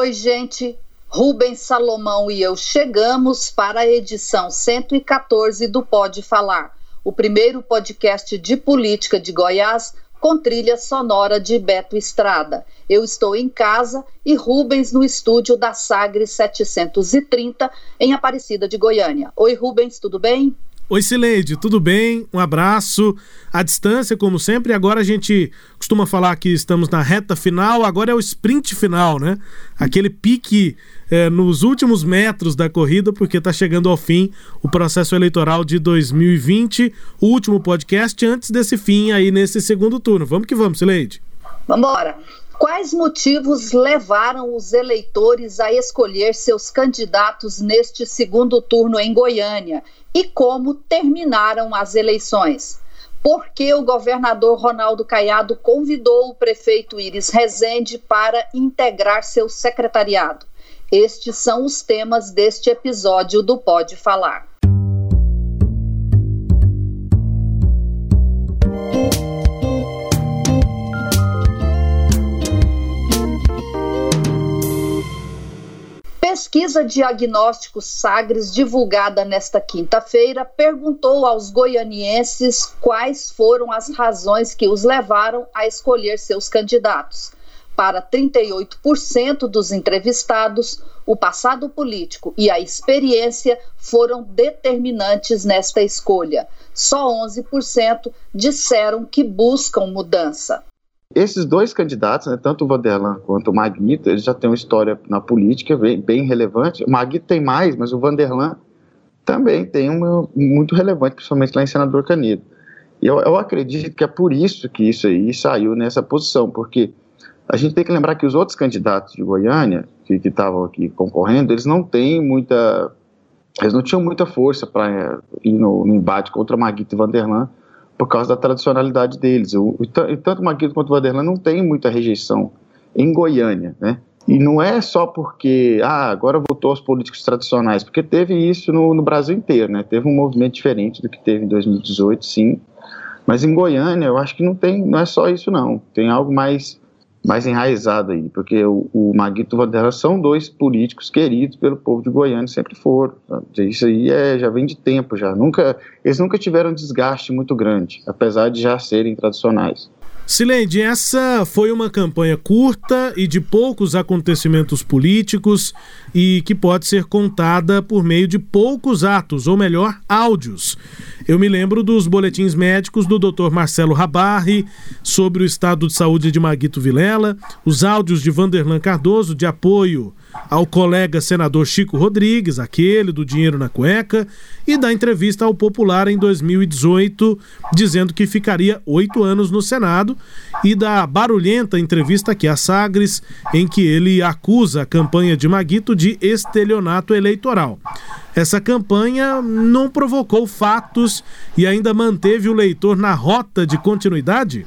Oi, gente. Rubens Salomão e eu chegamos para a edição 114 do Pode Falar, o primeiro podcast de política de Goiás com trilha sonora de Beto Estrada. Eu estou em casa e Rubens no estúdio da Sagres 730 em Aparecida de Goiânia. Oi, Rubens, tudo bem? Oi, Sileide, tudo bem? Um abraço. À distância, como sempre. Agora a gente costuma falar que estamos na reta final, agora é o sprint final, né? Aquele pique é, nos últimos metros da corrida, porque está chegando ao fim o processo eleitoral de 2020, o último podcast antes desse fim aí nesse segundo turno. Vamos que vamos, Sileide. Vamos embora. Quais motivos levaram os eleitores a escolher seus candidatos neste segundo turno em Goiânia? E como terminaram as eleições? Por que o governador Ronaldo Caiado convidou o prefeito Iris Rezende para integrar seu secretariado? Estes são os temas deste episódio do Pode Falar. Pesquisa Diagnóstico Sagres, divulgada nesta quinta-feira, perguntou aos goianienses quais foram as razões que os levaram a escolher seus candidatos. Para 38% dos entrevistados, o passado político e a experiência foram determinantes nesta escolha. Só 11% disseram que buscam mudança. Esses dois candidatos, né, tanto o Vanderlan quanto o Maguito, eles já têm uma história na política bem, bem relevante. O Maguito tem mais, mas o Vanderlan também tem uma muito relevante, principalmente lá em Senador Canedo. E eu, eu acredito que é por isso que isso aí saiu nessa posição, porque a gente tem que lembrar que os outros candidatos de Goiânia, que estavam aqui concorrendo, eles não têm muita. Eles não tinham muita força para ir no, no, embate contra Maguito e Vanderlan, por causa da tradicionalidade deles. O, tanto o Maguito quanto o Vanderlan não tem muita rejeição em Goiânia, né? E não é só porque, ah, agora voltou aos políticos tradicionais, porque teve isso no, no, Brasil inteiro, né? Teve um movimento diferente do que teve em 2018, sim. Mas em Goiânia, eu acho que não tem, não é só isso, não. Tem algo mais mais enraizado aí, porque o, o Maguito e o Vanderlan são dois políticos queridos pelo povo de Goiânia, sempre foram. Sabe? Isso aí é, já vem de tempo, já. Nunca, eles nunca tiveram desgaste muito grande, apesar de já serem tradicionais. Sileide, essa foi uma campanha curta e de poucos acontecimentos políticos e que pode ser contada por meio de poucos atos, ou melhor, áudios. Eu me lembro dos boletins médicos do Dr. Marcelo Rabarri sobre o estado de saúde de Maguito Vilela, os áudios de Vanderlan Cardoso de apoio ao colega senador Chico Rodrigues, aquele do dinheiro na cueca, e da entrevista ao Popular em 2018, dizendo que ficaria oito anos no Senado, e da barulhenta entrevista aqui a Sagres, em que ele acusa a campanha de Maguito de estelionato eleitoral. Essa campanha não provocou fatos e ainda manteve o leitor na rota de continuidade?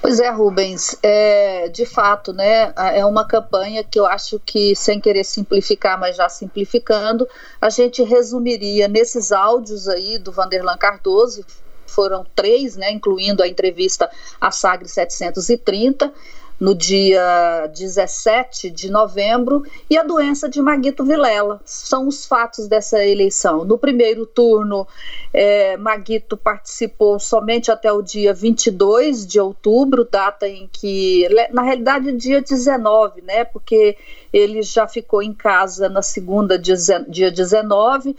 Pois é, Rubens, é, de fato, né, é uma campanha que eu acho que, sem querer simplificar, mas já simplificando, a gente resumiria nesses áudios aí do Vanderlan Cardoso, foram três, né, incluindo a entrevista à Sagre 730, no dia 17 de novembro, e a doença de Maguito Vilela. São os fatos dessa eleição. No primeiro turno, é, Maguito participou somente até o dia 22 de outubro, data em que, na realidade, dia 19, né? Porque ele já ficou em casa na segunda, dia 19,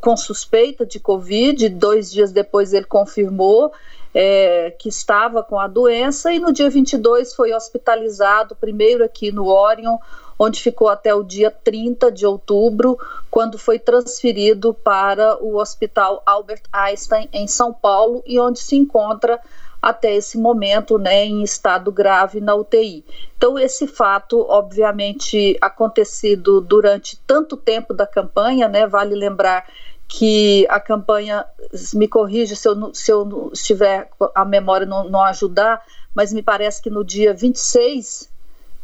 com suspeita de Covid. Dois dias depois ele confirmou é, que estava com a doença e no dia 22 foi hospitalizado, primeiro aqui no Orion, onde ficou até o dia 30 de outubro, quando foi transferido para o Hospital Albert Einstein em São Paulo e onde se encontra até esse momento, né, em estado grave na UTI. Então, esse fato, obviamente, acontecido durante tanto tempo da campanha, né, vale lembrar que a campanha, me corrija se eu, se eu estiver a memória não, não ajudar, mas me parece que no dia 26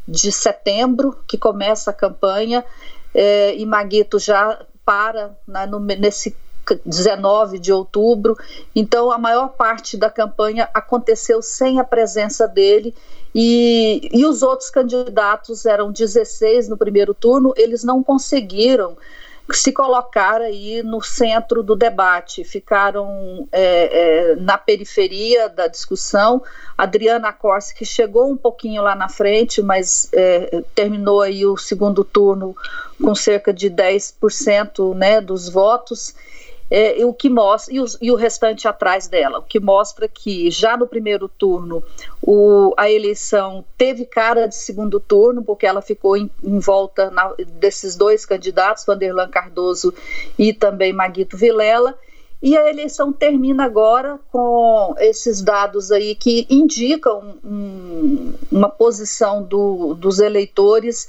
de setembro, que começa a campanha, é, e Maguito já para né, no, nesse 19 de outubro. Então, a maior parte da campanha aconteceu sem a presença dele. E, e os outros candidatos eram 16 no primeiro turno, eles não conseguiram se colocar aí no centro do debate, ficaram é, é, na periferia da discussão. Adriana Corsi, que chegou um pouquinho lá na frente, mas é, terminou aí o segundo turno com cerca de 10% né, dos votos é, o que mostra, e o, e o, restante atrás dela, o que mostra que já no primeiro turno o, a eleição teve cara de segundo turno, porque ela ficou em, em volta na, desses dois candidatos, Vanderlan Cardoso e também Maguito Vilela, e a eleição termina agora com esses dados aí que indicam um, uma posição do, dos eleitores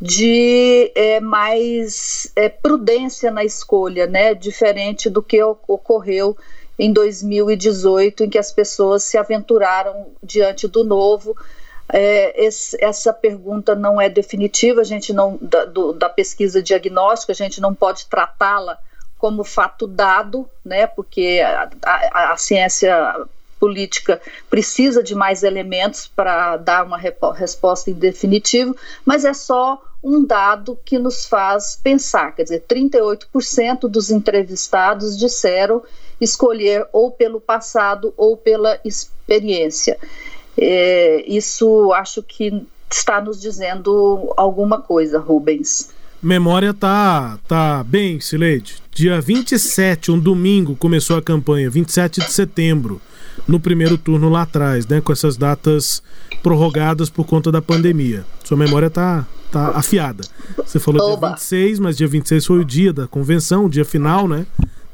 de é, mais é, prudência na escolha, né? Diferente do que ocorreu em 2018, em que as pessoas se aventuraram diante do novo. É, esse, essa pergunta não é definitiva, a gente não da, do, da pesquisa diagnóstica, a gente não pode tratá-la como fato dado, né? Porque a, a, a ciência política precisa de mais elementos para dar uma resposta em definitivo, mas é só um dado que nos faz pensar, quer dizer, 38% dos entrevistados disseram escolher ou pelo passado ou pela experiência. É, isso acho que está nos dizendo alguma coisa, Rubens. Memória tá, tá bem, Sileide. Dia 27, um domingo, começou a campanha, 27 de setembro, no primeiro turno lá atrás, né? Com essas datas prorrogadas por conta da pandemia. Sua memória tá, tá afiada. Você falou Oba. dia 26, mas dia 26 foi o dia da convenção, o dia final, né?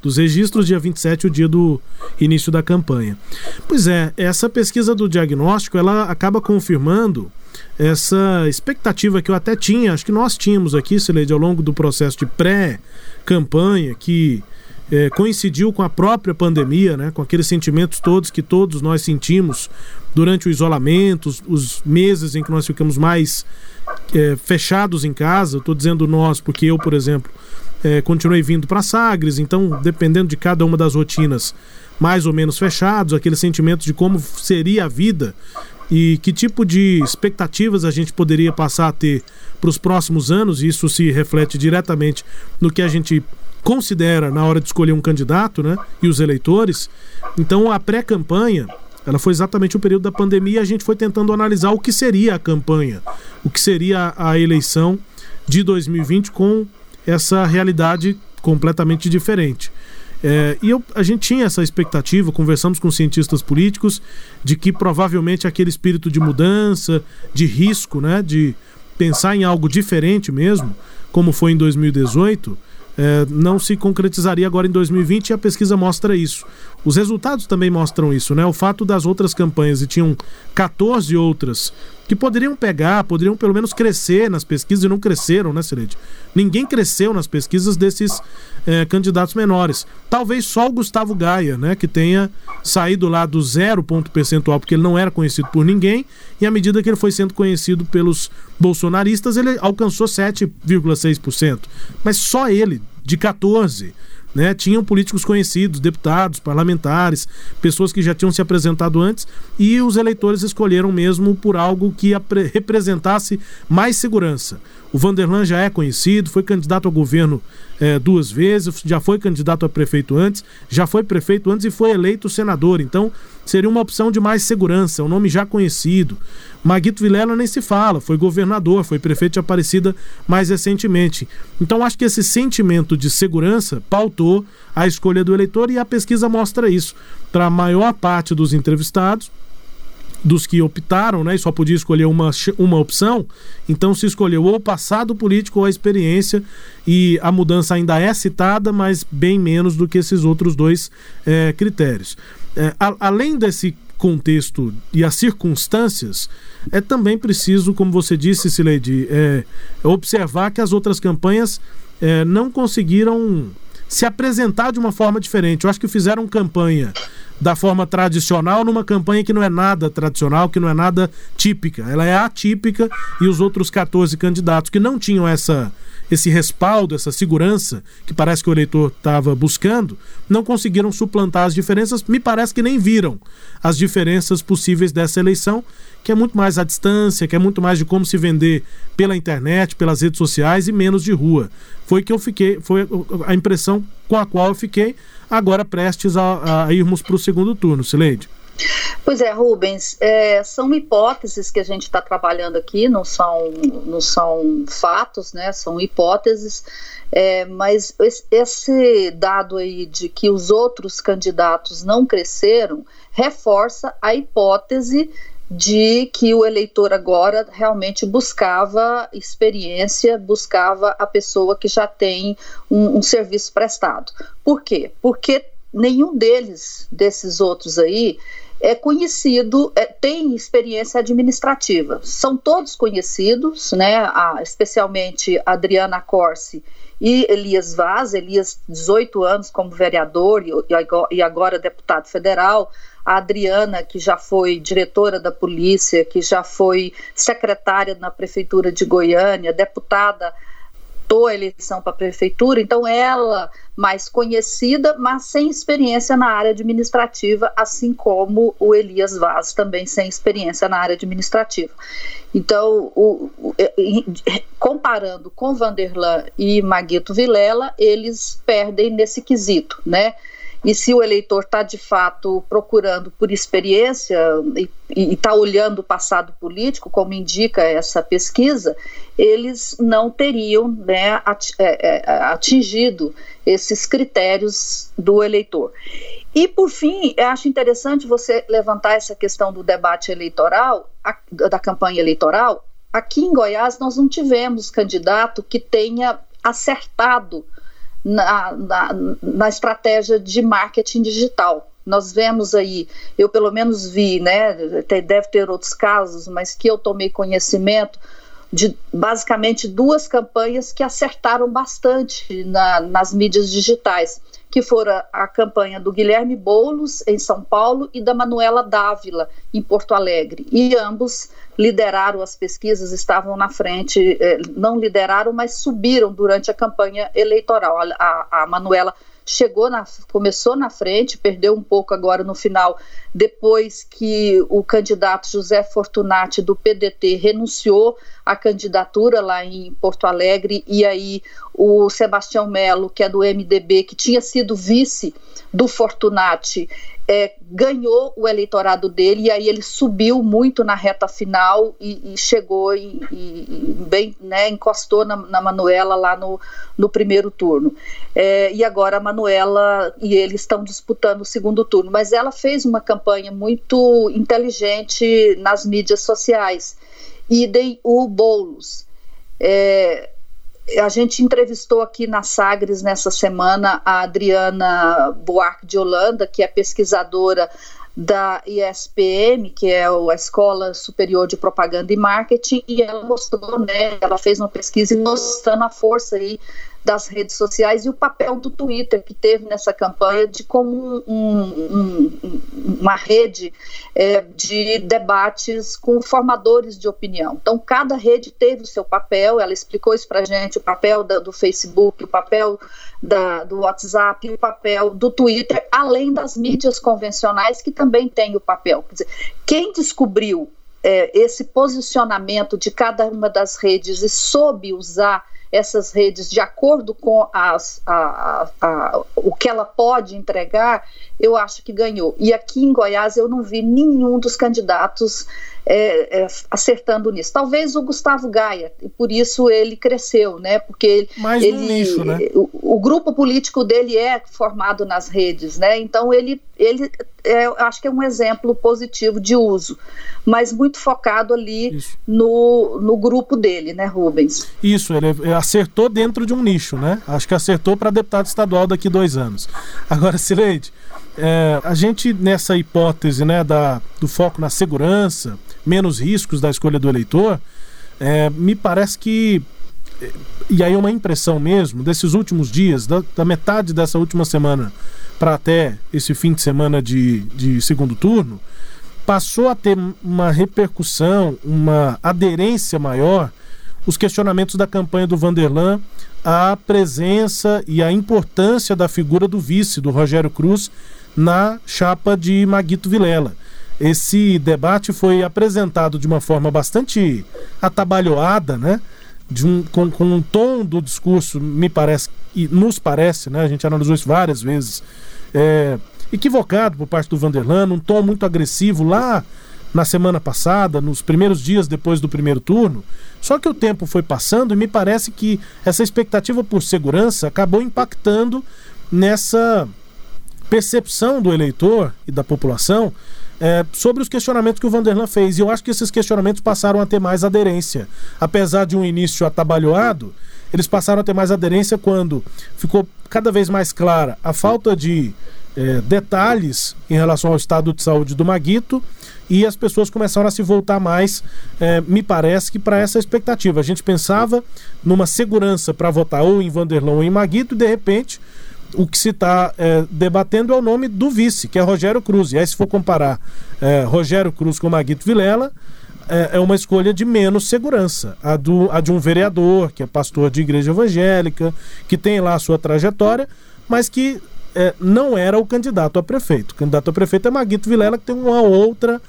Dos registros, dia 27, o dia do início da campanha. Pois é, essa pesquisa do diagnóstico, ela acaba confirmando essa expectativa que eu até tinha, acho que nós tínhamos aqui, Celede, ao longo do processo de pré-campanha, que é, coincidiu com a própria pandemia, né, com aqueles sentimentos todos que todos nós sentimos durante o isolamento, os, os meses em que nós ficamos mais é, fechados em casa. Estou dizendo nós porque eu, por exemplo, é, continuei vindo para Sagres, então dependendo de cada uma das rotinas, mais ou menos fechados, aquele sentimento de como seria a vida e que tipo de expectativas a gente poderia passar a ter para os próximos anos, e isso se reflete diretamente no que a gente considera na hora de escolher um candidato, né? E os eleitores. Então a pré-campanha, ela foi exatamente o período da pandemia e a gente foi tentando analisar o que seria a campanha, o que seria a eleição de 2020 com essa realidade completamente diferente. É, e eu, a gente tinha essa expectativa, conversamos com cientistas políticos, de que provavelmente aquele espírito de mudança, de risco, né, de pensar em algo diferente mesmo, como foi em 2018, é, não se concretizaria agora em 2020 e a pesquisa mostra isso. Os resultados também mostram isso, né? O fato das outras campanhas, e tinham 14 outras, que poderiam pegar, poderiam pelo menos crescer nas pesquisas e não cresceram, né, Celede? Ninguém cresceu nas pesquisas desses é, candidatos menores. Talvez só o Gustavo Gaia, né, que tenha saído lá do zero ponto percentual, porque ele não era conhecido por ninguém, e à medida que ele foi sendo conhecido pelos bolsonaristas, ele alcançou 7,6%. Mas só ele, de 14%. Né? Tinham políticos conhecidos, deputados, parlamentares, pessoas que já tinham se apresentado antes, e os eleitores escolheram mesmo por algo que representasse mais segurança. O Vanderlan já é conhecido, foi candidato ao governo é, duas vezes, já foi candidato a prefeito antes, já foi prefeito antes e foi eleito senador. Então, seria uma opção de mais segurança, um nome já conhecido. Maguito Vilela nem se fala, foi governador, foi prefeito de Aparecida mais recentemente. Então, acho que esse sentimento de segurança pautou a escolha do eleitor e a pesquisa mostra isso. Para a maior parte dos entrevistados, dos que optaram, né, e só podia escolher uma, uma opção, então se escolheu ou o passado político ou a experiência, e a mudança ainda é citada, mas bem menos do que esses outros dois é, critérios. É, a, além desse contexto e as circunstâncias, é também preciso, como você disse, Sileide, é, observar que as outras campanhas não conseguiram se apresentar de uma forma diferente. Eu acho que fizeram campanha da forma tradicional numa campanha que não é nada tradicional, que não é nada típica. Ela é atípica e os outros 14 candidatos que não tinham essa esse respaldo, essa segurança que parece que o eleitor estava buscando, não conseguiram suplantar as diferenças, me parece que nem viram as diferenças possíveis dessa eleição, que é muito mais à distância, que é muito mais de como se vender pela internet, pelas redes sociais e menos de rua. Foi que eu fiquei, foi a impressão com a qual eu fiquei, agora prestes a, a irmos para o segundo turno, Sileide. Pois é, Rubens, é, são hipóteses que a gente está trabalhando aqui, não são, não são fatos, né? São hipóteses, é, mas esse dado aí de que os outros candidatos não cresceram reforça a hipótese de que o eleitor agora realmente buscava experiência, buscava a pessoa que já tem um, um serviço prestado. Por quê? Porque nenhum deles, desses outros aí, é conhecido, é, tem experiência administrativa. São todos conhecidos, né? A, especialmente Adriana Corsi e Elias Vaz, Elias 18 anos como vereador e, e agora deputado federal, a Adriana, que já foi diretora da polícia, que já foi secretária na prefeitura de Goiânia, deputada disputou a eleição para a prefeitura, então ela mais conhecida, mas sem experiência na área administrativa, assim como o Elias Vaz, também sem experiência na área administrativa. Então, o, o, comparando com Vanderlan e Maguito Vilela, eles perdem nesse quesito, né? E se o eleitor está de fato procurando por experiência e está olhando o passado político, como indica essa pesquisa, eles não teriam né, é, é, atingido esses critérios do eleitor. E, por fim, acho interessante você levantar essa questão do debate eleitoral, da campanha eleitoral. Aqui em Goiás, nós não tivemos candidato que tenha acertado na, na, na estratégia de marketing digital. Nós vemos aí, eu pelo menos vi, né? Deve ter outros casos, mas que eu tomei conhecimento de basicamente duas campanhas que acertaram bastante na, nas mídias digitais, que foram a campanha do Guilherme Boulos em São Paulo e da Manuela Dávila em Porto Alegre. E ambos lideraram as pesquisas, estavam na frente, eh, não lideraram, mas subiram durante a campanha eleitoral. A, a Manuela chegou na, começou na frente, perdeu um pouco agora no final, depois que o candidato José Fortunati do PDT renunciou à candidatura lá em Porto Alegre. E aí o Sebastião Melo, que é do MDB, que tinha sido vice do Fortunati, é, ganhou o eleitorado dele e aí ele subiu muito na reta final e, e chegou e, e, bem, né, encostou na, na, Manuela lá no, no primeiro turno. É, e agora a Manuela e ele estão disputando o segundo turno, mas ela fez uma campanha muito inteligente nas mídias sociais. Idem o Boulos. É, a gente entrevistou aqui na Sagres nessa semana a Adriana Buarque de Holanda, que é pesquisadora da ISPM, que é a Escola Superior de Propaganda e Marketing, e ela mostrou, né, ela fez uma pesquisa mostrando a força aí das redes sociais e o papel do Twitter que teve nessa campanha de como um, um, uma rede é, de debates com formadores de opinião. Então, cada rede teve o seu papel, ela explicou isso para gente, o papel da, do Facebook, o papel da, do WhatsApp, o papel do Twitter, além das mídias convencionais que também têm o papel. Quer dizer, quem descobriu é, esse posicionamento de cada uma das redes e soube usar essas redes de acordo com as, a, a, a, o que ela pode entregar, eu acho que ganhou. E aqui em Goiás eu não vi nenhum dos candidatos é, é, acertando nisso. Talvez o Gustavo Gaia, e por isso ele cresceu, né? Porque Mais ele, nicho, né? o, o, grupo político dele é formado nas redes, né? Então ele, ele é, acho que é um exemplo positivo de uso, mas muito focado ali no, no grupo dele, né, Rubens? Isso, ele acertou dentro de um nicho, né? Acho que acertou para deputado estadual daqui dois anos. Agora, Sileide, É, a gente, nessa hipótese né, da, do foco na segurança, menos riscos da escolha do eleitor, é, me parece que. E aí é uma impressão mesmo, desses últimos dias, da, da metade dessa última semana para até esse fim de semana de, de segundo turno, passou a ter uma repercussão, uma aderência maior os questionamentos da campanha do Vanderlan à presença e à importância da figura do vice, do Rogério Cruz, na chapa de Maguito Vilela. Esse debate foi apresentado de uma forma bastante atabalhoada, né? De um, com, com um tom do discurso, me parece, e nos parece, né? A gente analisou isso várias vezes, é, equivocado por parte do Vanderlan, um tom muito agressivo lá na semana passada, nos primeiros dias depois do primeiro turno. Só que o tempo foi passando e me parece que essa expectativa por segurança acabou impactando nessa percepção do eleitor e da população é, sobre os questionamentos que o Vanderlan fez. E eu acho que esses questionamentos passaram a ter mais aderência. Apesar de um início atabalhoado, eles passaram a ter mais aderência quando ficou cada vez mais clara a falta de é, detalhes em relação ao estado de saúde do Maguito e as pessoas começaram a se voltar mais, é, me parece que para essa expectativa. A gente pensava numa segurança para votar ou em Vanderlão ou em Maguito, e de repente o que se está é, debatendo é o nome do vice, que é Rogério Cruz. E aí, se for comparar é, Rogério Cruz com Maguito Vilela, é, é, uma escolha de menos segurança. A, do, a de um vereador, que é pastor de igreja evangélica, que tem lá a sua trajetória, mas que é, não era o candidato a prefeito. O candidato a prefeito é Maguito Vilela, que tem uma outra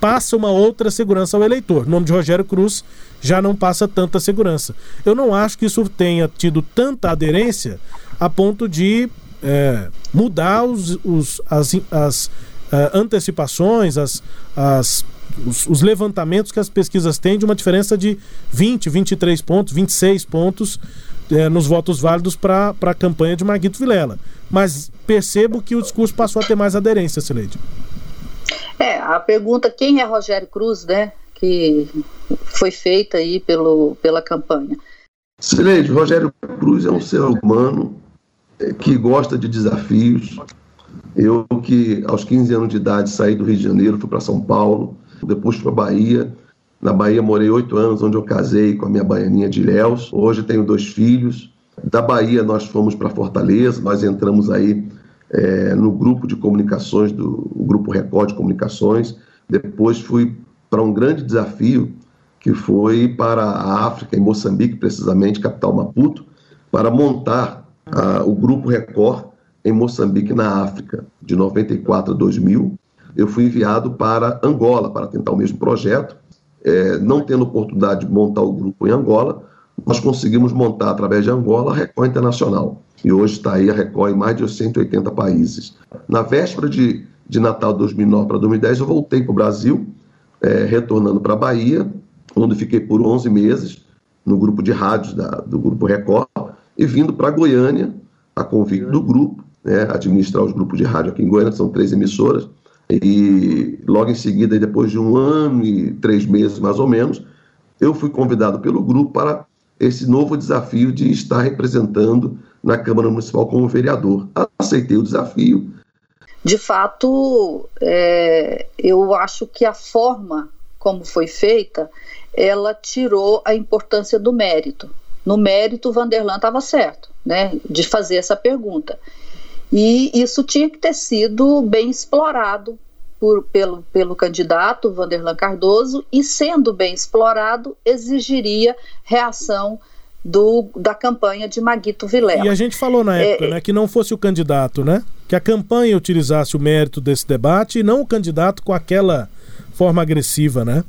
passa uma outra segurança ao eleitor. O nome de Rogério Cruz já não passa tanta segurança. Eu não acho que isso tenha tido tanta aderência a ponto de é, mudar os, os as, as uh, antecipações, as, as, os, os, levantamentos que as pesquisas têm de uma diferença de 20, 23 pontos, 26 pontos é, nos votos válidos para a campanha de Marguito Vilela. Mas percebo que o discurso passou a ter mais aderência, Sileide. É, a pergunta quem é Rogério Cruz, né, que foi feita aí pelo, pela campanha. Sileide, Rogério Cruz é um ser humano que gosta de desafios. Eu que aos 15 anos de idade saí do Rio de Janeiro, fui para São Paulo, depois para Bahia. Na Bahia morei oito anos, onde eu casei com a minha baianinha de Ilhéus. Hoje tenho dois filhos. Da Bahia nós fomos para Fortaleza, nós entramos aí é, no grupo de comunicações, do Grupo Record de Comunicações. Depois fui para um grande desafio, que foi para a África, em Moçambique, precisamente, capital Maputo, para montar a, o Grupo Record em Moçambique, na África, de 94 a 2000. Eu fui enviado para Angola para tentar o mesmo projeto. É, não tendo oportunidade de montar o grupo em Angola, nós conseguimos montar, através de Angola, a Record Internacional e hoje está aí a Record em mais de 180 países. Na véspera de, de Natal de 2009 para 2010, eu voltei para o Brasil, é, retornando para a Bahia, onde fiquei por 11 meses no grupo de rádios da, do Grupo Record, e vindo para Goiânia, a convite do grupo, né, administrar os grupos de rádio aqui em Goiânia, são três emissoras, e logo em seguida, depois de um ano e três meses mais ou menos, eu fui convidado pelo grupo para esse novo desafio de estar representando na Câmara Municipal como vereador. Aceitei o desafio. De fato, é, eu acho que a forma como foi feita, ela tirou a importância do mérito. No mérito, o Vanderlan estava certo, né, de fazer essa pergunta. E isso tinha que ter sido bem explorado por, pelo, pelo candidato Vanderlan Cardoso, e sendo bem explorado, exigiria reação do, da campanha de Maguito Vilela. E a gente falou na época é, né, que não fosse o candidato, né? Que a campanha utilizasse o mérito desse debate e não o candidato com aquela forma agressiva, né?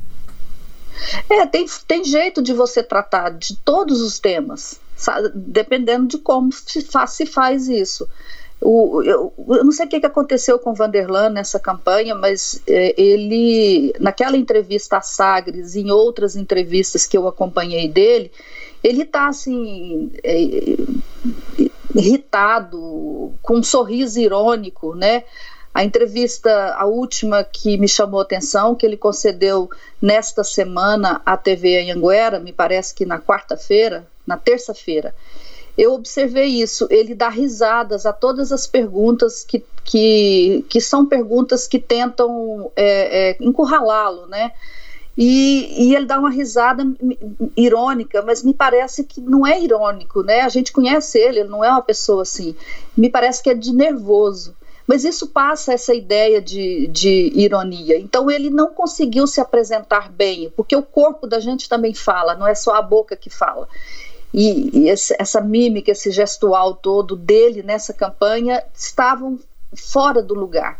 É, tem, tem jeito de você tratar de todos os temas, sabe? dependendo de como se faz, se faz isso. O, eu, eu, não sei o que, aconteceu com o Vanderlan nessa campanha, mas é, ele, naquela entrevista a Sagres, em outras entrevistas que eu acompanhei dele, ele está assim é, irritado, com um sorriso irônico, né? A entrevista, a última que me chamou a atenção, que ele concedeu nesta semana à TV Anhanguera, me parece que na quarta-feira, na terça-feira, eu observei isso. Ele dá risadas a todas as perguntas que, que, que são perguntas que tentam é, é, encurralá-lo, né? E, e, ele dá uma risada irônica, mas me parece que não é irônico, né? A gente conhece ele, ele não é uma pessoa assim. Me parece que é de nervoso. Mas isso passa essa ideia de, de ironia. Então ele não conseguiu se apresentar bem, porque o corpo da gente também fala, não é só a boca que fala. E, e esse, essa mímica, esse gestual todo dele nessa campanha estavam fora do lugar.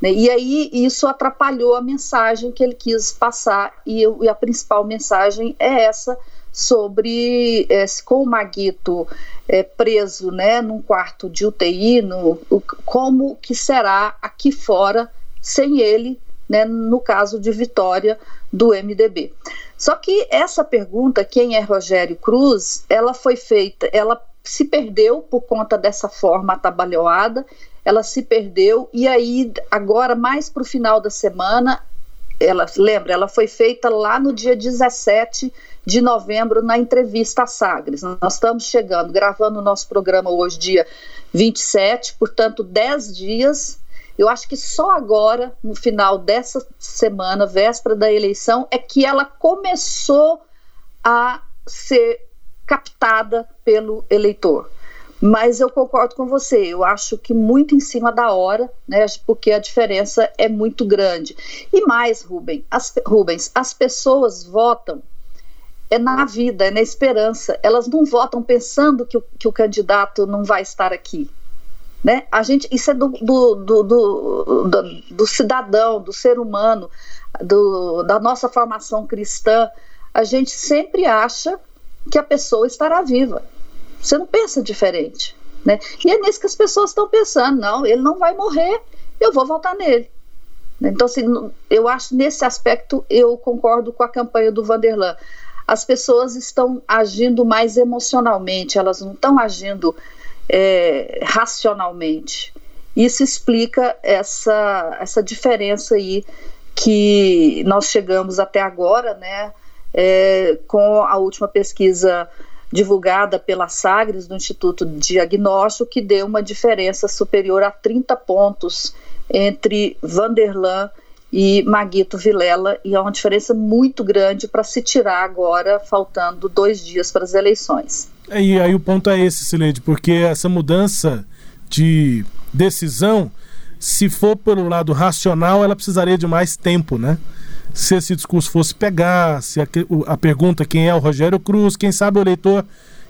Né? E aí isso atrapalhou a mensagem que ele quis passar, e, e a principal mensagem é essa sobre é, com o Maguito é, preso né, num quarto de UTI, no, o, como que será aqui fora sem ele, né, no caso de vitória do MDB. Só que essa pergunta, quem é Rogério Cruz, ela foi feita, ela se perdeu por conta dessa forma atabalhoada ela se perdeu e aí agora mais para o final da semana, ela lembra, ela foi feita lá no dia 17 de novembro na entrevista a Sagres. Nós estamos chegando, gravando o nosso programa hoje, dia 27, portanto, 10 dias. Eu acho que só agora, no final dessa semana, véspera da eleição, é que ela começou a ser captada pelo eleitor. Mas eu concordo com você, eu acho que muito em cima da hora, né, porque a diferença é muito grande. E mais, Rubem, as, Rubens, as pessoas votam é na vida, é na esperança. Elas não votam pensando que o, que o candidato não vai estar aqui. Né? A gente, isso é do, do, do, do, do cidadão, do ser humano, do, da nossa formação cristã. A gente sempre acha que a pessoa estará viva. Você não pensa diferente. Né? E é nisso que as pessoas estão pensando: não, ele não vai morrer, eu vou votar nele. Então, assim, eu acho nesse aspecto eu concordo com a campanha do Vanderlan. As pessoas estão agindo mais emocionalmente, elas não estão agindo é, racionalmente. Isso explica essa, essa diferença aí que nós chegamos até agora, né, é, com a última pesquisa divulgada pela Sagres, do Instituto Diagnóstico, que deu uma diferença superior a 30 pontos entre Vanderlan e Maguito Vilela, e é uma diferença muito grande para se tirar agora, faltando dois dias para as eleições. É, e aí o ponto é esse, Sileide, porque essa mudança de decisão, se for pelo lado racional, ela precisaria de mais tempo, né? Se esse discurso fosse pegar, se a, a pergunta quem é o Rogério Cruz, quem sabe o eleitor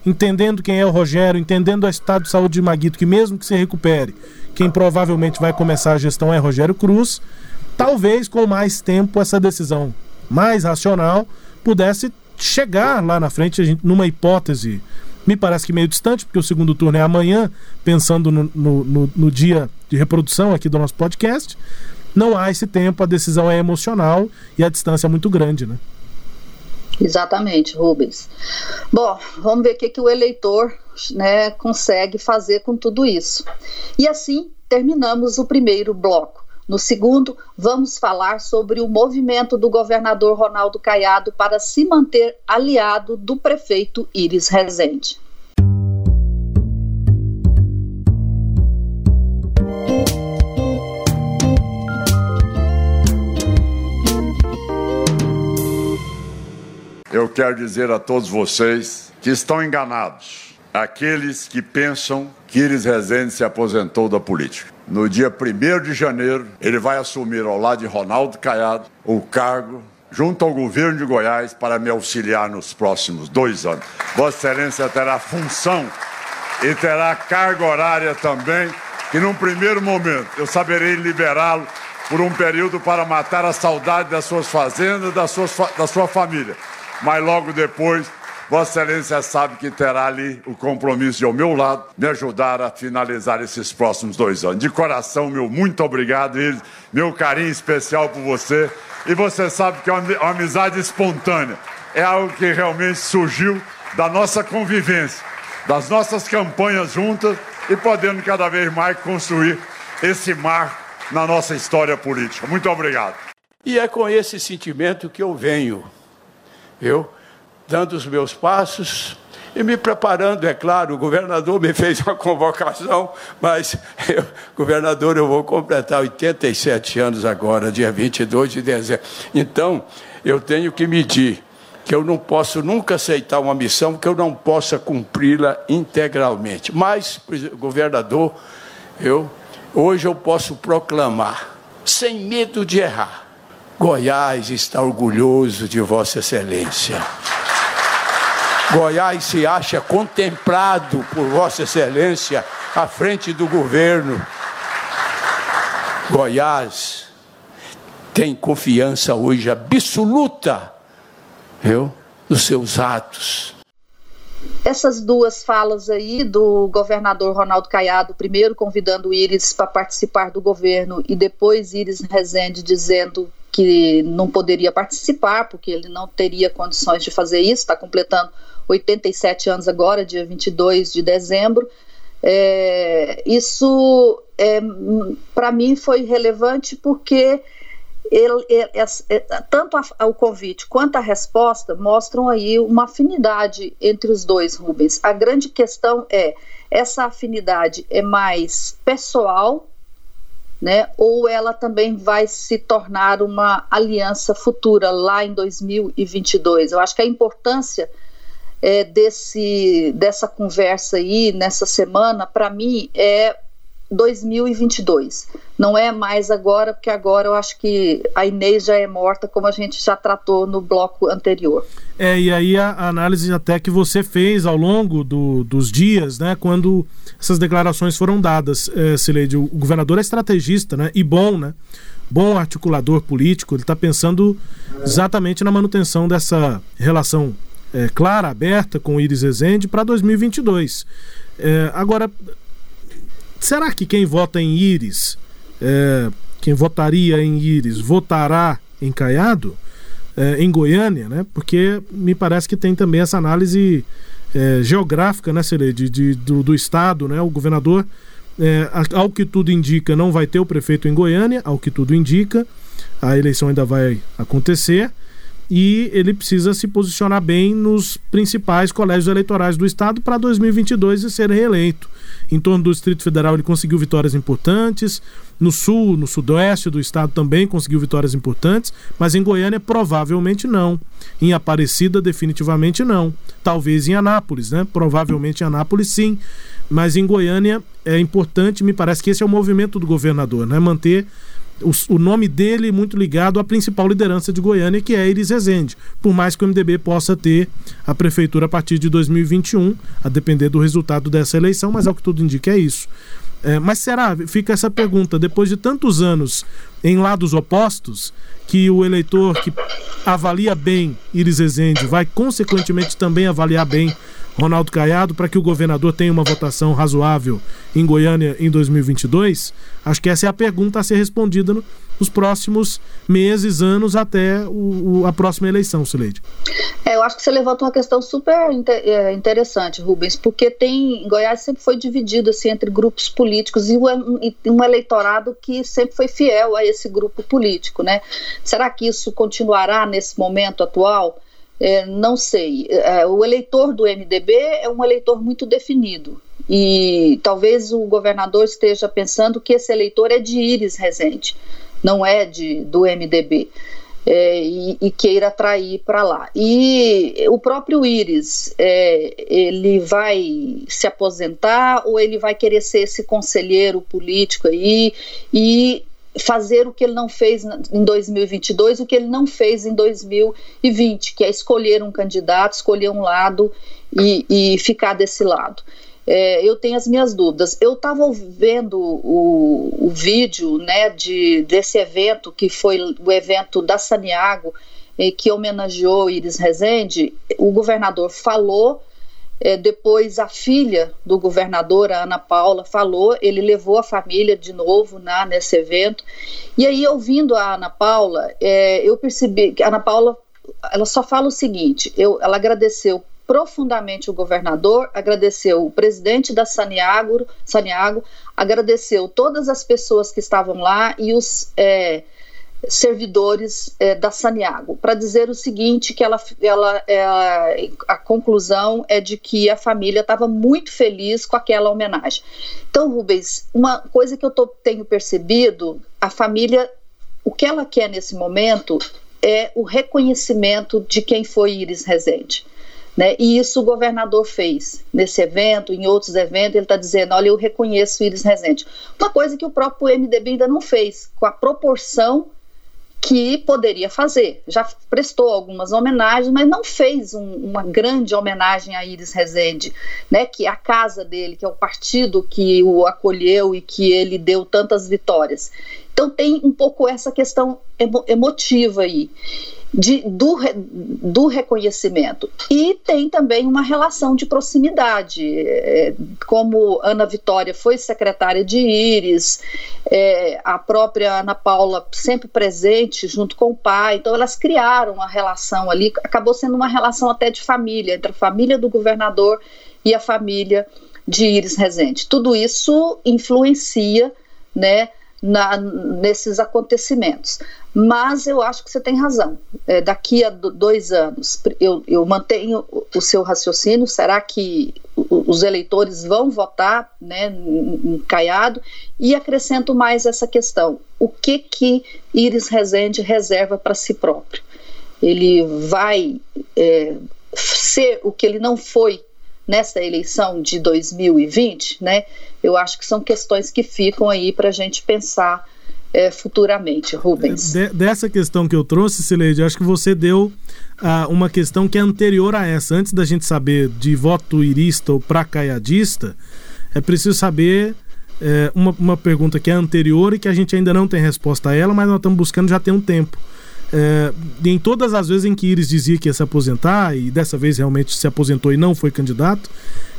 entendendo quem é o Rogério, entendendo o estado de saúde de Maguito, que mesmo que se recupere, quem provavelmente vai começar a gestão é Rogério Cruz, talvez com mais tempo essa decisão mais racional pudesse chegar lá na frente, gente, numa hipótese, me parece que meio distante, porque o segundo turno é amanhã, pensando no, no, no, no dia de reprodução aqui do nosso podcast, não há esse tempo, a decisão é emocional e a distância é muito grande, né? Exatamente, Rubens. Bom, vamos ver o que, que o eleitor né, consegue fazer com tudo isso. E assim terminamos o primeiro bloco. No segundo, vamos falar sobre o movimento do governador Ronaldo Caiado para se manter aliado do prefeito Iris Rezende. Eu quero dizer a todos vocês que estão enganados. Aqueles que pensam que Iris Rezende se aposentou da política. No dia 1 de janeiro, ele vai assumir ao lado de Ronaldo Caiado o cargo junto ao governo de Goiás para me auxiliar nos próximos dois anos. Vossa Excelência terá função e terá carga horária também, que num primeiro momento eu saberei liberá-lo por um período para matar a saudade das suas fazendas, da sua, da sua família mas logo depois, Vossa Excelência sabe que terá ali o compromisso de, ao meu lado, me ajudar a finalizar esses próximos dois anos. De coração, meu muito obrigado, meu carinho especial por você. E você sabe que é uma amizade espontânea. É algo que realmente surgiu da nossa convivência, das nossas campanhas juntas e podendo cada vez mais construir esse marco na nossa história política. Muito obrigado. E é com esse sentimento que eu venho eu, dando os meus passos, e me preparando, é claro, o governador me fez uma convocação, mas, eu, governador, eu vou completar 87 anos agora, dia 22 de dezembro. Então, eu tenho que medir que eu não posso nunca aceitar uma missão que eu não possa cumpri-la integralmente. Mas, governador, eu hoje eu posso proclamar, sem medo de errar, Goiás está orgulhoso de Vossa Excelência. Goiás se acha contemplado por Vossa Excelência à frente do governo. Goiás tem confiança hoje absoluta viu? nos seus atos. Essas duas falas aí do governador Ronaldo Caiado, primeiro convidando o Íris para participar do governo e depois Íris Rezende dizendo que não poderia participar porque ele não teria condições de fazer isso, está completando 87 anos agora, dia 22 de dezembro. É, isso, é, para mim, foi relevante porque ele, ele, é, tanto a, o convite quanto a resposta mostram aí uma afinidade entre os dois, Rubens. A grande questão é, essa afinidade é mais pessoal, né, ou ela também vai se tornar uma aliança futura lá em 2022? Eu acho que a importância é, desse, dessa conversa aí, nessa semana, para mim, é 2022. Não é mais agora, porque agora eu acho que a Inês já é morta, como a gente já tratou no bloco anterior. É, e aí a, análise até que você fez ao longo do, dos dias, né, quando essas declarações foram dadas, é, o governador é estrategista, né, e bom, né, bom articulador político, ele está pensando exatamente na manutenção dessa relação é, clara, aberta com o Iris Rezende para 2022. É, agora, será que quem vota em Íris, é, quem votaria em Íris, votará em Caiado, é, em Goiânia, né? Porque me parece que tem também essa análise é, geográfica, né, Celede, de, do, do estado, né? O governador, é, ao que tudo indica, não vai ter o prefeito em Goiânia, ao que tudo indica, a eleição ainda vai acontecer e ele precisa se posicionar bem nos principais colégios eleitorais do estado para 2022 e ser reeleito. Em torno do Distrito Federal ele conseguiu vitórias importantes, no sul, no sudoeste do estado também conseguiu vitórias importantes, mas em Goiânia provavelmente não. Em Aparecida definitivamente não. Talvez em Anápolis, né? Provavelmente em Anápolis sim, mas em Goiânia é importante, me parece que esse é o movimento do governador, né? Manter o, o, nome dele muito ligado à principal liderança de Goiânia, que é Iris Rezende. Por mais que o MDB possa ter a prefeitura a partir de 2021, a depender do resultado dessa eleição, mas ao que tudo indica é isso. É, mas será, fica essa pergunta, depois de tantos anos em lados opostos, que o eleitor que avalia bem Iris Rezende vai consequentemente também avaliar bem Ronaldo Caiado para que o governador tenha uma votação razoável em Goiânia em 2022? Acho que essa é a pergunta a ser respondida no, nos próximos meses, anos, até o, o, a próxima eleição, Sileide. É, eu acho que você levanta uma questão super é, interessante, Rubens, porque tem Goiás sempre foi dividido assim, entre grupos políticos e um, e um eleitorado que sempre foi fiel a esse grupo político, né? Será que isso continuará nesse momento atual? É, não sei. É, o eleitor do MDB é um eleitor muito definido. E talvez o governador esteja pensando que esse eleitor é de Íris Rezende, não é de, do MDB. É, e, e, queira atrair para lá. E o próprio Íris, é, ele vai se aposentar ou ele vai querer ser esse conselheiro político aí e fazer o que ele não fez em 2022, o que ele não fez em 2020, que é escolher um candidato, escolher um lado e, e ficar desse lado. É, eu tenho as minhas dúvidas. Eu estava vendo o, o, vídeo né, de, desse evento, que foi o evento da Saniago, eh, que homenageou Iris Rezende. O governador falou é, depois a filha do governador, a Ana Paula, falou, ele levou a família de novo na, nesse evento. E aí, ouvindo a Ana Paula, é, eu percebi que a Ana Paula ela só fala o seguinte: eu, ela agradeceu profundamente o governador, agradeceu o presidente da Saniago, Saniago agradeceu todas as pessoas que estavam lá e os. É, servidores é, da Saniago, para dizer o seguinte, que ela, ela é, a conclusão é de que a família estava muito feliz com aquela homenagem. Então, Rubens, uma coisa que eu tô, tenho percebido, a família, o que ela quer nesse momento é o reconhecimento de quem foi Iris Rezende. Né? E isso o governador fez nesse evento, em outros eventos, ele está dizendo: olha, eu reconheço Iris Rezende. Uma coisa que o próprio MDB ainda não fez, com a proporção que poderia fazer. Já prestou algumas homenagens, mas não fez um, uma grande homenagem a Iris Rezende, né, que é a casa dele, que é o partido que o acolheu e que ele deu tantas vitórias. Então tem um pouco essa questão emo emotiva aí de, do, do reconhecimento. E tem também uma relação de proximidade. É, como Ana Vitória foi secretária de Íris, é, a própria Ana Paula sempre presente junto com o pai, então elas criaram uma relação ali, acabou sendo uma relação até de família, entre a família do governador e a família de Íris Rezende. Tudo isso influencia né, na, nesses acontecimentos. Mas eu acho que você tem razão. É, daqui a dois anos, eu, eu mantenho o seu raciocínio. Será que os eleitores vão votar né, em Caiado? E acrescento mais essa questão: o que que Iris Rezende reserva para si próprio? Ele vai é, ser o que ele não foi nessa eleição de 2020, né? Eu acho que são questões que ficam aí para a gente pensar é, futuramente, Rubens. De, dessa questão que eu trouxe, Sileide, acho que você deu uh, uma questão que é anterior a essa. Antes da gente saber de voto irista ou pracaiadista, é preciso saber é, uma, uma pergunta que é anterior e que a gente ainda não tem resposta a ela, mas nós estamos buscando já tem um tempo. É, em todas as vezes em que Iris dizia que ia se aposentar, e dessa vez realmente se aposentou e não foi candidato,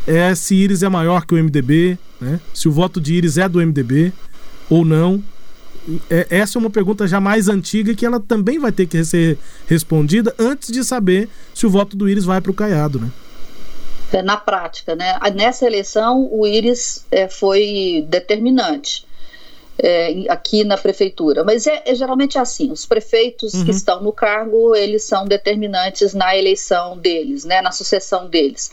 é se Iris é maior que o MDB, né? se o voto de Iris é do MDB ou não. É, essa é uma pergunta já mais antiga que ela também vai ter que ser respondida antes de saber se o voto do Iris vai para o Caiado, né? É, na prática, né? Nessa eleição, o Iris é, foi determinante é, aqui na prefeitura. Mas é, é geralmente assim: os prefeitos uhum. que estão no cargo eles são determinantes na eleição deles, né, na sucessão deles.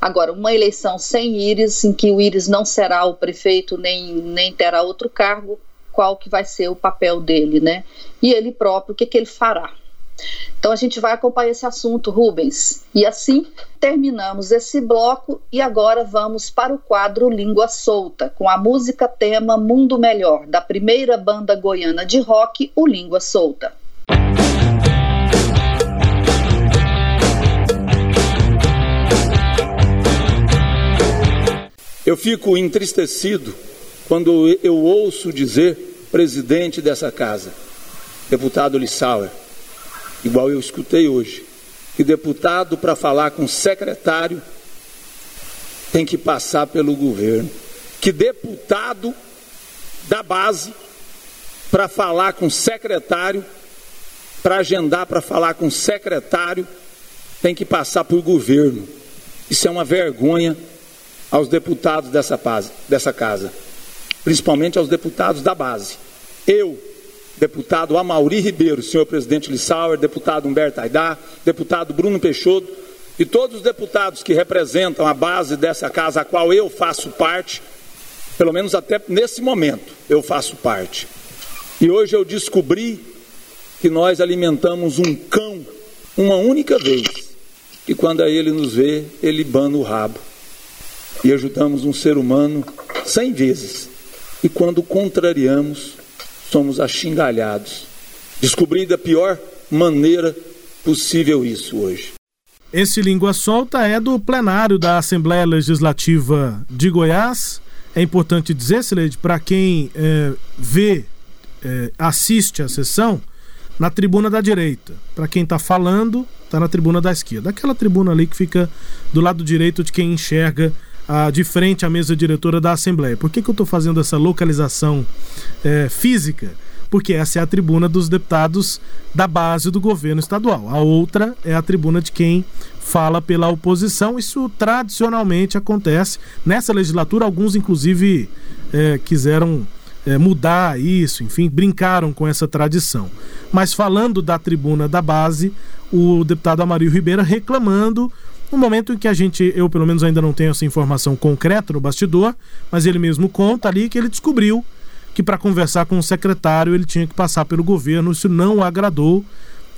Agora, uma eleição sem Íris, em que o Íris não será o prefeito nem, nem terá outro cargo, qual que vai ser o papel dele, né? E ele próprio, o que, que ele fará? Então a gente vai acompanhar esse assunto, Rubens. E assim terminamos esse bloco e agora vamos para o quadro Língua Solta, com a música tema Mundo Melhor, da primeira banda goiana de rock, o Língua Solta. Eu fico entristecido quando eu ouço dizer presidente dessa casa, deputado Lissauer, igual eu escutei hoje, que deputado para falar com secretário tem que passar pelo governo, que deputado da base para falar com secretário, para agendar para falar com secretário, tem que passar por governo. Isso é uma vergonha aos deputados dessa, dessa casa, principalmente aos deputados da base. Eu, deputado Amauri Ribeiro, senhor presidente Lissauer, deputado Humberto Aidar, deputado Bruno Peixoto e todos os deputados que representam a base dessa casa, a qual eu faço parte, pelo menos até nesse momento eu faço parte. E hoje eu descobri que nós alimentamos um cão uma única vez, e quando ele nos vê, ele bana o rabo. E ajudamos um ser humano cem vezes. E quando contrariamos, somos axingalhados. Descobri da pior maneira possível isso hoje. Esse Língua Solta é do plenário da Assembleia Legislativa de Goiás. É importante dizer, Sileide, para quem é, vê, é, assiste a sessão, na tribuna da direita. Para quem está falando, está na tribuna da esquerda. Aquela tribuna ali que fica do lado direito de quem enxerga ah, de frente à mesa diretora da Assembleia. Por que, que eu estou fazendo essa localização é, física? Porque essa é a tribuna dos deputados da base do governo estadual. A outra é a tribuna de quem fala pela oposição. Isso tradicionalmente acontece. Nessa legislatura, alguns, inclusive, é, quiseram é, mudar isso, enfim, brincaram com essa tradição. Mas falando da tribuna da base, o deputado Amarildo Ribeira reclamando no momento em que a gente, eu pelo menos ainda não tenho essa informação concreta no bastidor, mas ele mesmo conta ali que ele descobriu que para conversar com o secretário ele tinha que passar pelo governo, isso não o agradou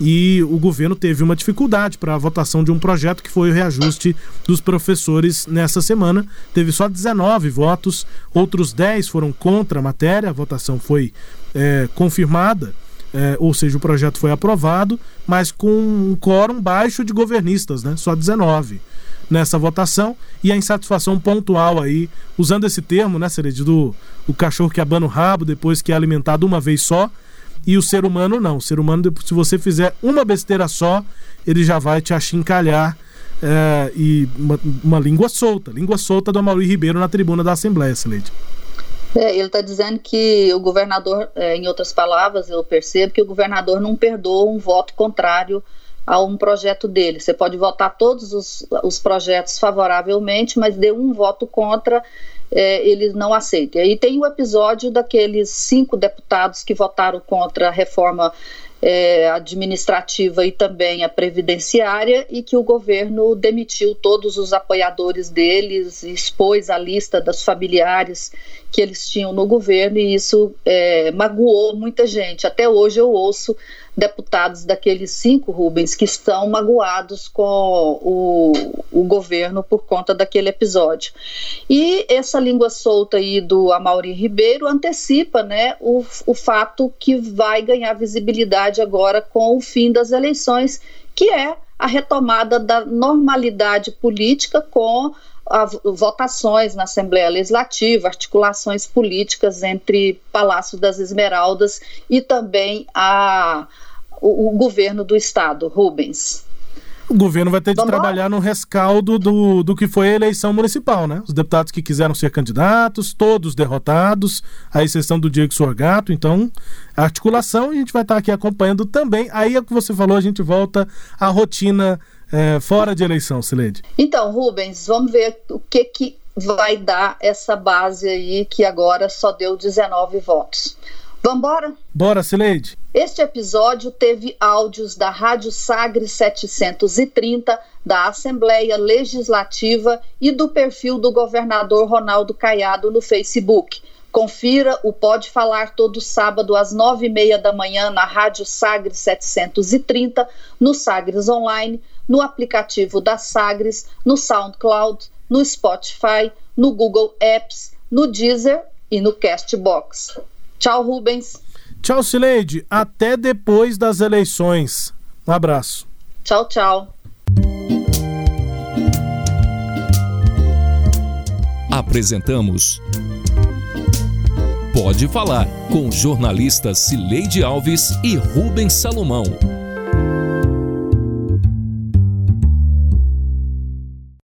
e o governo teve uma dificuldade para a votação de um projeto que foi o reajuste dos professores nessa semana. Teve só 19 votos, outros 10 foram contra a matéria, a votação foi é, confirmada. É, ou seja, o projeto foi aprovado, mas com um quórum baixo de governistas, né? só 19 nessa votação, e a insatisfação pontual aí, usando esse termo, né, Sered, do o cachorro que abana o rabo depois que é alimentado uma vez só, e o ser humano não. O ser humano, se você fizer uma besteira só, ele já vai te achincalhar. É, e uma, uma, língua solta, língua solta do Amaury Ribeiro na tribuna da Assembleia, Sileide. É, ele está dizendo que o governador, é, em outras palavras, eu percebo que o governador não perdoa um voto contrário a um projeto dele. Você pode votar todos os, os projetos favoravelmente, mas dê um voto contra é, eles não aceitam. E aí tem o episódio daqueles cinco deputados que votaram contra a reforma é, administrativa e também a previdenciária e que o governo demitiu todos os apoiadores deles, expôs a lista dos familiares que eles tinham no governo e isso é, magoou muita gente. Até hoje eu ouço deputados daqueles cinco Rubens que estão magoados com o, o governo por conta daquele episódio. E essa língua solta aí do Amaury Ribeiro antecipa né, o, o fato que vai ganhar visibilidade agora com o fim das eleições, que é a retomada da normalidade política com votações na Assembleia Legislativa, articulações políticas entre Palácio das Esmeraldas e também a, o, o governo do Estado, Rubens. O governo vai ter de Vamos trabalhar no rescaldo do, do que foi a eleição municipal, né? Os deputados que quiseram ser candidatos, todos derrotados, à exceção do Diego Sorgato. Então, a articulação a gente vai estar aqui acompanhando também. Aí é o que você falou, a gente volta à rotina é, fora de eleição, Sileide? Então, Rubens, vamos ver o que, que vai dar essa base aí que agora só deu 19 votos. Vambora? Bora, Sileide. Este episódio teve áudios da Rádio Sagre 730, da Assembleia Legislativa e do perfil do governador Ronaldo Caiado no Facebook. Confira o Pode Falar todo sábado às nove e meia da manhã na Rádio Sagres 730, no Sagres Online, no aplicativo da Sagres, no SoundCloud, no Spotify, no Google Apps, no Deezer e no Castbox. Tchau, Rubens. Tchau, Sileide. Até depois das eleições. Um abraço. Tchau, tchau. Apresentamos Pode Falar com jornalistas Cileide Alves e Rubens Salomão.